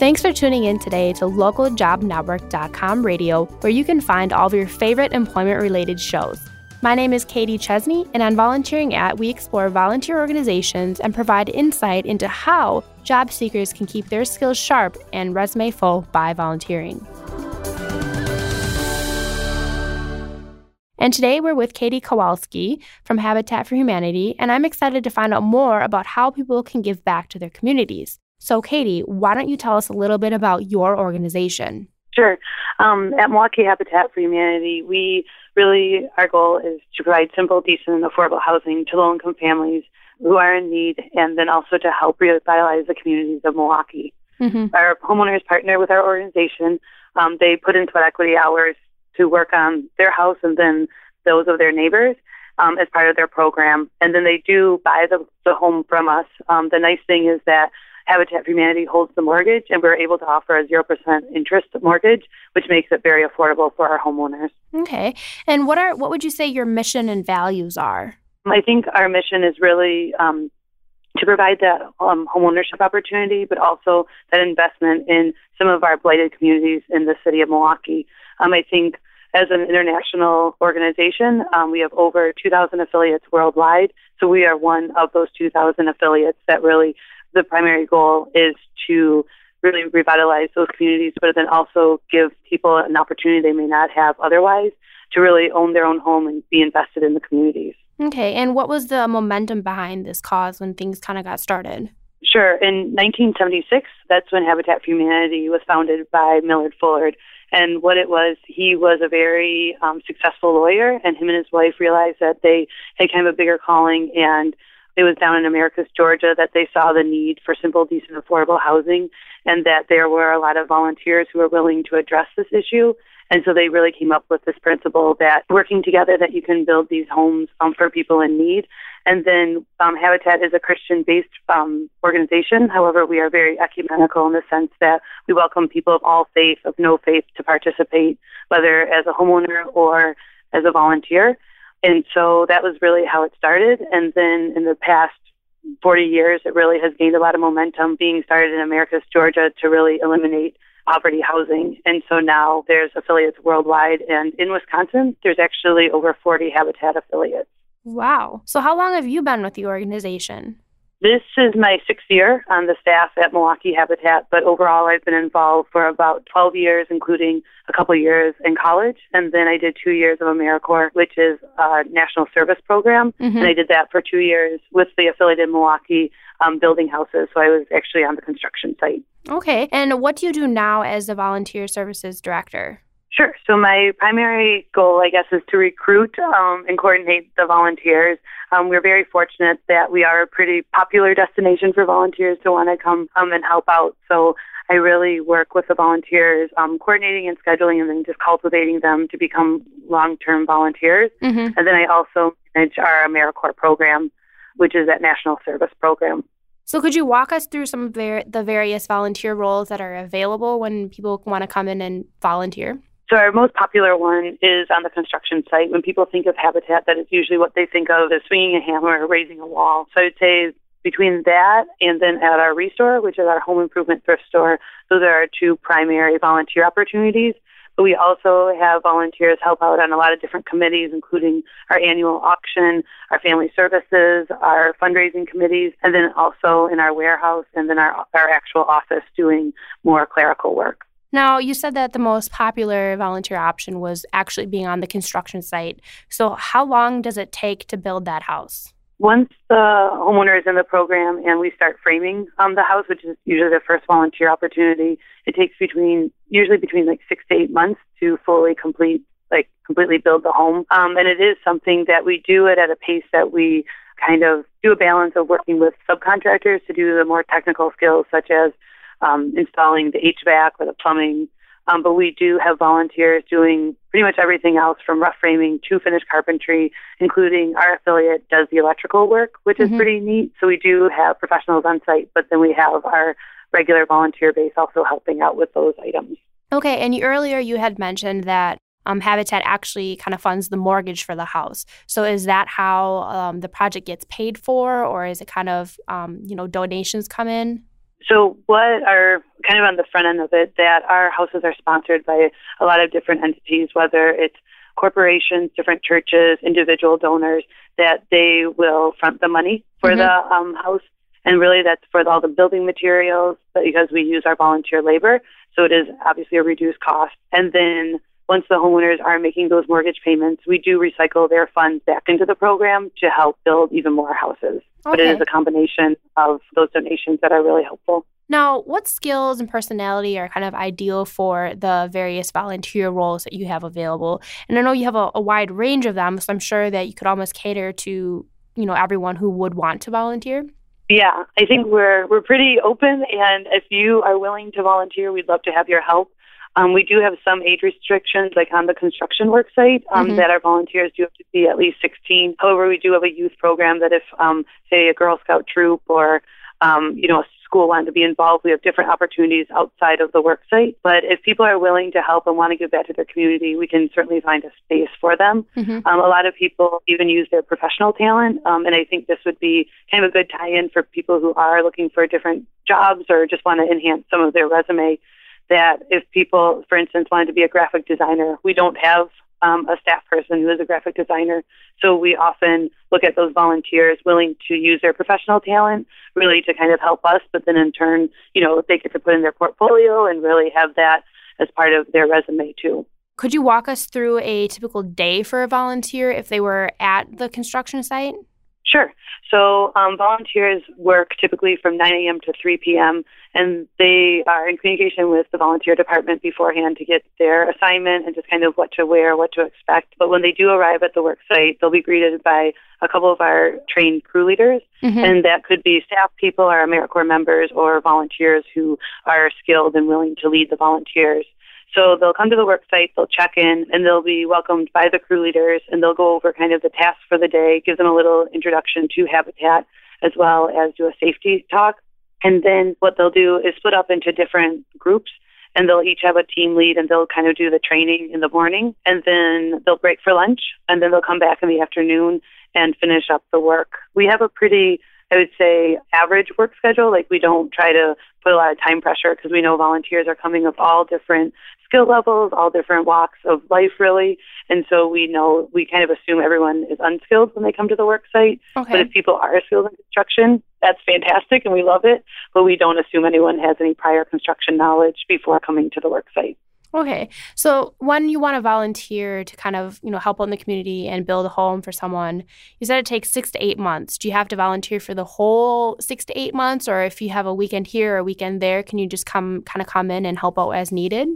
Thanks for tuning in today to localjobnetwork.com radio, where you can find all of your favorite employment related shows. My name is Katie Chesney, and on Volunteering At, we explore volunteer organizations and provide insight into how job seekers can keep their skills sharp and resume full by volunteering. And today we're with Katie Kowalski from Habitat for Humanity, and I'm excited to find out more about how people can give back to their communities. So, Katie, why don't you tell us a little bit about your organization? Sure. Um, at Milwaukee Habitat for Humanity, we really, our goal is to provide simple, decent, and affordable housing to low income families who are in need, and then also to help revitalize the communities of Milwaukee. Mm-hmm. Our homeowners partner with our organization. Um, they put in sweat equity hours to work on their house and then those of their neighbors um, as part of their program. And then they do buy the, the home from us. Um, the nice thing is that Habitat for Humanity holds the mortgage, and we're able to offer a 0% interest mortgage, which makes it very affordable for our homeowners. Okay. And what are what would you say your mission and values are? I think our mission is really um, to provide that um, homeownership opportunity, but also that investment in some of our blighted communities in the city of Milwaukee. Um, I think as an international organization, um, we have over 2,000 affiliates worldwide. So we are one of those 2,000 affiliates that really the primary goal is to really revitalize those communities, but then also give people an opportunity they may not have otherwise to really own their own home and be invested in the communities. Okay, and what was the momentum behind this cause when things kind of got started? Sure. In 1976, that's when Habitat for Humanity was founded by Millard Fuller. And what it was, he was a very um, successful lawyer, and him and his wife realized that they had kind of a bigger calling and it was down in Americus, Georgia, that they saw the need for simple, decent, affordable housing, and that there were a lot of volunteers who were willing to address this issue. And so they really came up with this principle that working together, that you can build these homes um, for people in need. And then um, Habitat is a Christian-based um, organization. However, we are very ecumenical in the sense that we welcome people of all faith, of no faith, to participate, whether as a homeowner or as a volunteer. And so that was really how it started. And then in the past 40 years, it really has gained a lot of momentum being started in Americus, Georgia to really eliminate poverty housing. And so now there's affiliates worldwide. And in Wisconsin, there's actually over 40 Habitat affiliates. Wow. So how long have you been with the organization? This is my sixth year on the staff at Milwaukee Habitat, but overall I've been involved for about 12 years, including a couple of years in college. And then I did two years of AmeriCorps, which is a national service program. Mm-hmm. And I did that for two years with the affiliate in Milwaukee um, building houses. So I was actually on the construction site. Okay. And what do you do now as a volunteer services director? Sure. So my primary goal, I guess, is to recruit um, and coordinate the volunteers. Um, we're very fortunate that we are a pretty popular destination for volunteers to want to come um, and help out. So I really work with the volunteers, um, coordinating and scheduling, and then just cultivating them to become long-term volunteers. Mm-hmm. And then I also manage our AmeriCorps program, which is that national service program. So, could you walk us through some of the various volunteer roles that are available when people want to come in and volunteer? So our most popular one is on the construction site. When people think of habitat, that is usually what they think of as swinging a hammer or raising a wall. So I'd say between that and then at our restore, which is our home improvement thrift store, those are our two primary volunteer opportunities. But we also have volunteers help out on a lot of different committees, including our annual auction, our family services, our fundraising committees, and then also in our warehouse and then our, our actual office doing more clerical work. Now, you said that the most popular volunteer option was actually being on the construction site. So, how long does it take to build that house? Once the homeowner is in the program and we start framing um, the house, which is usually the first volunteer opportunity, it takes between usually between like six to eight months to fully complete, like completely build the home. Um, and it is something that we do it at a pace that we kind of do a balance of working with subcontractors to do the more technical skills, such as um, installing the HVAC or the plumbing. Um, but we do have volunteers doing pretty much everything else from rough framing to finished carpentry, including our affiliate does the electrical work, which mm-hmm. is pretty neat. So we do have professionals on site, but then we have our regular volunteer base also helping out with those items. Okay, and you, earlier you had mentioned that um, Habitat actually kind of funds the mortgage for the house. So is that how um, the project gets paid for, or is it kind of um, you know donations come in? So, what are kind of on the front end of it that our houses are sponsored by a lot of different entities, whether it's corporations, different churches, individual donors, that they will front the money for mm-hmm. the um, house. And really, that's for all the building materials but because we use our volunteer labor. So it is obviously a reduced cost. And then once the homeowners are making those mortgage payments, we do recycle their funds back into the program to help build even more houses. Okay. But it is a combination of those donations that are really helpful. Now, what skills and personality are kind of ideal for the various volunteer roles that you have available? And I know you have a, a wide range of them, so I'm sure that you could almost cater to, you know, everyone who would want to volunteer. Yeah, I think we're we're pretty open, and if you are willing to volunteer, we'd love to have your help. Um, we do have some age restrictions, like on the construction work site, um, mm-hmm. that our volunteers do have to be at least 16. However, we do have a youth program that if, um, say, a Girl Scout troop or um, you know, a school wanted to be involved. We have different opportunities outside of the work site. But if people are willing to help and want to give back to their community, we can certainly find a space for them. Mm-hmm. Um, a lot of people even use their professional talent. Um, and I think this would be kind of a good tie in for people who are looking for different jobs or just want to enhance some of their resume. That if people, for instance, wanted to be a graphic designer, we don't have um, a staff person who is a graphic designer. So we often look at those volunteers willing to use their professional talent really to kind of help us, but then in turn, you know, they get to put in their portfolio and really have that as part of their resume too. Could you walk us through a typical day for a volunteer if they were at the construction site? Sure. So um, volunteers work typically from 9 a.m. to 3 p.m. and they are in communication with the volunteer department beforehand to get their assignment and just kind of what to wear, what to expect. But when they do arrive at the work site, they'll be greeted by a couple of our trained crew leaders, mm-hmm. and that could be staff people, our AmeriCorps members, or volunteers who are skilled and willing to lead the volunteers. So they'll come to the work site, they'll check in, and they'll be welcomed by the crew leaders, and they'll go over kind of the tasks for the day, give them a little introduction to Habitat, as well as do a safety talk. And then what they'll do is split up into different groups, and they'll each have a team lead, and they'll kind of do the training in the morning, and then they'll break for lunch, and then they'll come back in the afternoon and finish up the work. We have a pretty I would say average work schedule. Like we don't try to put a lot of time pressure because we know volunteers are coming of all different skill levels, all different walks of life, really. And so we know we kind of assume everyone is unskilled when they come to the work site. Okay. But if people are skilled in construction, that's fantastic and we love it. But we don't assume anyone has any prior construction knowledge before coming to the work site. Okay. So when you want to volunteer to kind of, you know, help out in the community and build a home for someone, you said it takes six to eight months. Do you have to volunteer for the whole six to eight months? Or if you have a weekend here or a weekend there, can you just come kind of come in and help out as needed?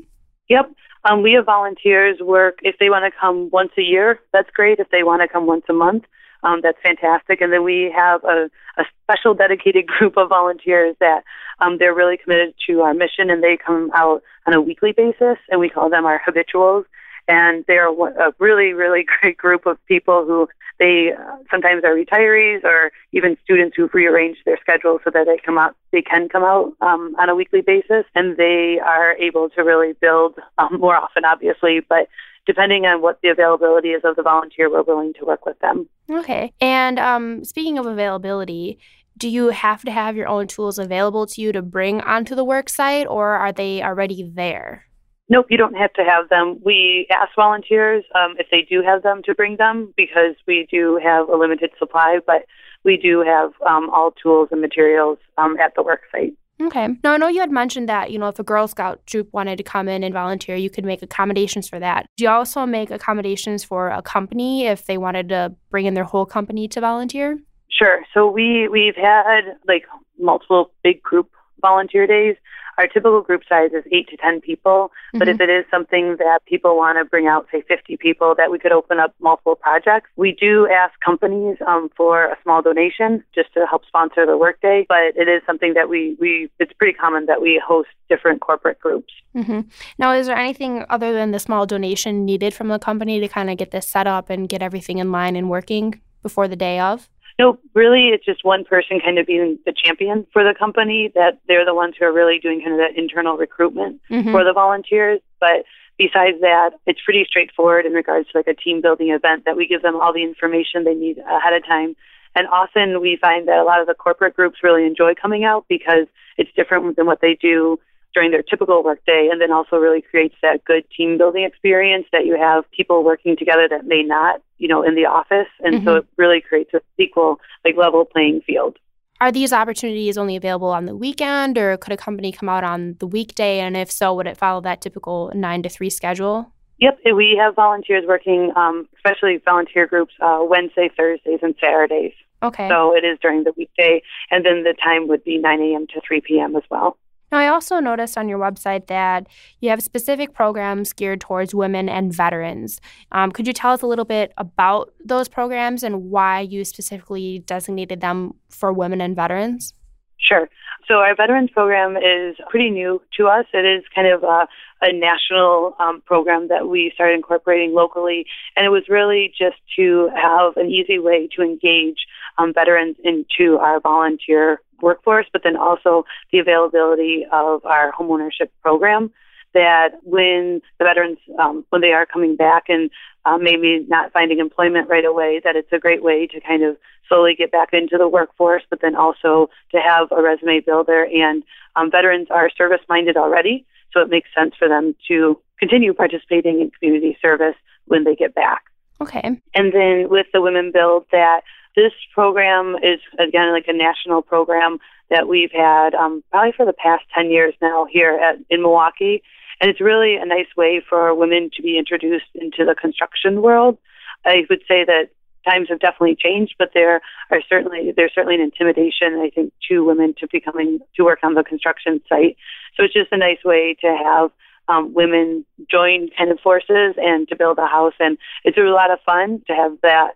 Yep. Um, we have volunteers work if they want to come once a year, that's great. If they want to come once a month, um, that's fantastic. And then we have a, a special dedicated group of volunteers that um, they're really committed to our mission and they come out on a weekly basis and we call them our habituals. And they're a really, really great group of people who they uh, sometimes are retirees or even students who've rearranged their schedule so that they come out, they can come out um, on a weekly basis, and they are able to really build um, more often, obviously, but depending on what the availability is of the volunteer, we're willing to work with them. Okay. And um, speaking of availability, do you have to have your own tools available to you to bring onto the work site, or are they already there? Nope, you don't have to have them. We ask volunteers um, if they do have them to bring them because we do have a limited supply, but we do have um, all tools and materials um, at the work site. Okay. Now, I know you had mentioned that, you know, if a Girl Scout troop wanted to come in and volunteer, you could make accommodations for that. Do you also make accommodations for a company if they wanted to bring in their whole company to volunteer? Sure. So we, we've had like multiple big group volunteer days. Our typical group size is eight to 10 people, mm-hmm. but if mm-hmm. it is something that people want to bring out, say 50 people, that we could open up multiple projects. We do ask companies um, for a small donation just to help sponsor the workday, but it is something that we, we it's pretty common that we host different corporate groups. Mm-hmm. Now, is there anything other than the small donation needed from the company to kind of get this set up and get everything in line and working before the day of? No, really, it's just one person kind of being the champion for the company. That they're the ones who are really doing kind of that internal recruitment mm-hmm. for the volunteers. But besides that, it's pretty straightforward in regards to like a team building event that we give them all the information they need ahead of time. And often we find that a lot of the corporate groups really enjoy coming out because it's different than what they do during their typical workday and then also really creates that good team building experience that you have people working together that may not, you know, in the office. And mm-hmm. so it really creates a equal, like level playing field. Are these opportunities only available on the weekend or could a company come out on the weekday? And if so, would it follow that typical nine to three schedule? Yep, we have volunteers working, um, especially volunteer groups, uh, Wednesday, Thursdays, and Saturdays. Okay. So it is during the weekday, and then the time would be 9 a.m. to 3 p.m. as well. Now, I also noticed on your website that you have specific programs geared towards women and veterans. Um, could you tell us a little bit about those programs and why you specifically designated them for women and veterans? Sure. So our veterans program is pretty new to us. It is kind of a, a national um, program that we started incorporating locally, and it was really just to have an easy way to engage um, veterans into our volunteer workforce, but then also the availability of our homeownership program. That when the veterans, um, when they are coming back and uh, maybe not finding employment right away, that it's a great way to kind of slowly get back into the workforce, but then also to have a resume builder. And um, veterans are service minded already, so it makes sense for them to continue participating in community service when they get back. Okay. And then with the Women Build, that this program is again like a national program that we've had um, probably for the past 10 years now here at, in Milwaukee. And it's really a nice way for women to be introduced into the construction world. I would say that times have definitely changed, but there are certainly there's certainly an intimidation I think to women to becoming to work on the construction site. So it's just a nice way to have um, women join kind of forces and to build a house, and it's a lot of fun to have that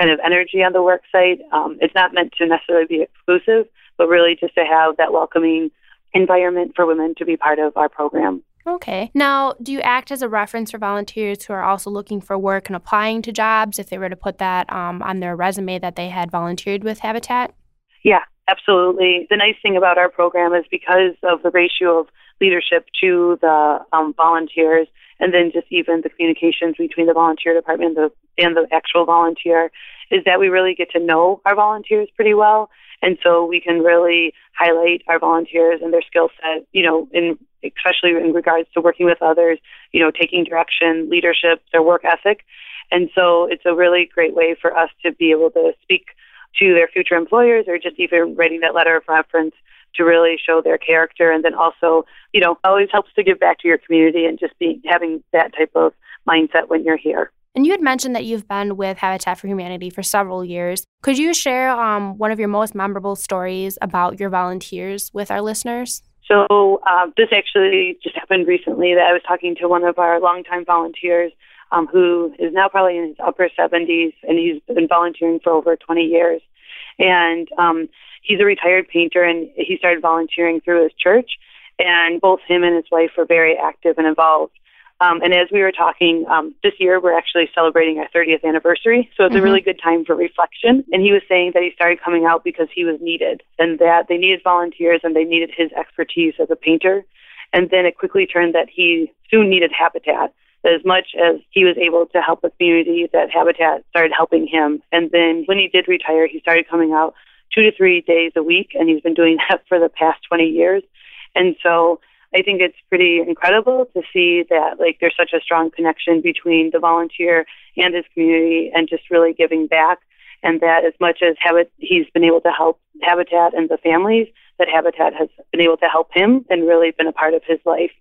kind of energy on the work site. Um, it's not meant to necessarily be exclusive, but really just to have that welcoming environment for women to be part of our program. Okay. Now, do you act as a reference for volunteers who are also looking for work and applying to jobs if they were to put that um, on their resume that they had volunteered with Habitat? Yeah, absolutely. The nice thing about our program is because of the ratio of leadership to the um, volunteers, and then just even the communications between the volunteer department and the, and the actual volunteer, is that we really get to know our volunteers pretty well. And so we can really highlight our volunteers and their skill set, you know, in especially in regards to working with others, you know, taking direction, leadership, their work ethic. And so it's a really great way for us to be able to speak to their future employers or just even writing that letter of reference to really show their character and then also, you know, always helps to give back to your community and just be having that type of mindset when you're here. And you had mentioned that you've been with Habitat for Humanity for several years. Could you share um, one of your most memorable stories about your volunteers with our listeners? So uh, this actually just happened recently. That I was talking to one of our longtime volunteers, um, who is now probably in his upper 70s, and he's been volunteering for over 20 years. And um, he's a retired painter, and he started volunteering through his church. And both him and his wife were very active and involved. Um, and as we were talking, um, this year we're actually celebrating our 30th anniversary. So it's mm-hmm. a really good time for reflection. And he was saying that he started coming out because he was needed and that they needed volunteers and they needed his expertise as a painter. And then it quickly turned that he soon needed Habitat. As much as he was able to help the community, that Habitat started helping him. And then when he did retire, he started coming out two to three days a week, and he's been doing that for the past 20 years. And so I think it's pretty incredible to see that like there's such a strong connection between the volunteer and his community and just really giving back and that as much as Habit he's been able to help Habitat and the families that Habitat has been able to help him and really been a part of his life.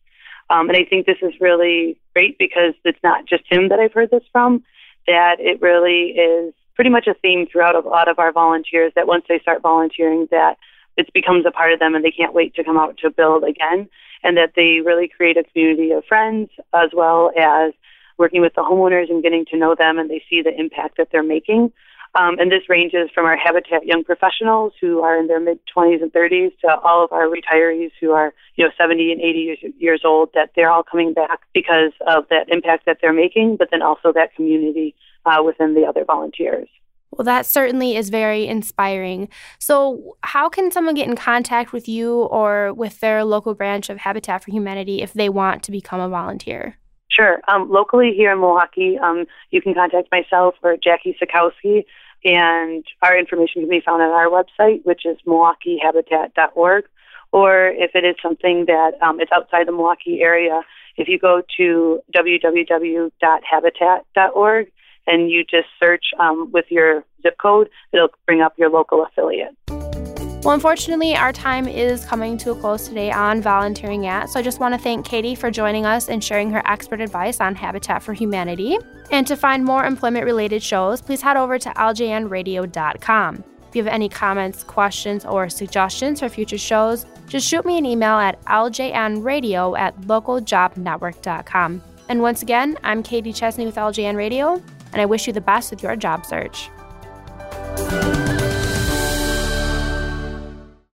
Um, and I think this is really great because it's not just him that I've heard this from, that it really is pretty much a theme throughout a lot of our volunteers that once they start volunteering that it becomes a part of them and they can't wait to come out to build again and that they really create a community of friends as well as working with the homeowners and getting to know them and they see the impact that they're making. Um, and this ranges from our Habitat young professionals who are in their mid 20s and 30s to all of our retirees who are, you know, 70 and 80 years, years old, that they're all coming back because of that impact that they're making, but then also that community uh, within the other volunteers. Well, that certainly is very inspiring. So, how can someone get in contact with you or with their local branch of Habitat for Humanity if they want to become a volunteer? Sure. Um, locally here in Milwaukee, um, you can contact myself or Jackie Sikowski. And our information can be found on our website, which is milwaukeehabitat.org. Or if it is something that um, is outside the Milwaukee area, if you go to www.habitat.org and you just search um, with your zip code, it'll bring up your local affiliate. Well, unfortunately, our time is coming to a close today on volunteering at. So I just want to thank Katie for joining us and sharing her expert advice on Habitat for Humanity. And to find more employment related shows, please head over to ljnradio.com. If you have any comments, questions, or suggestions for future shows, just shoot me an email at ljnradio at localjobnetwork.com. And once again, I'm Katie Chesney with LJN Radio, and I wish you the best with your job search.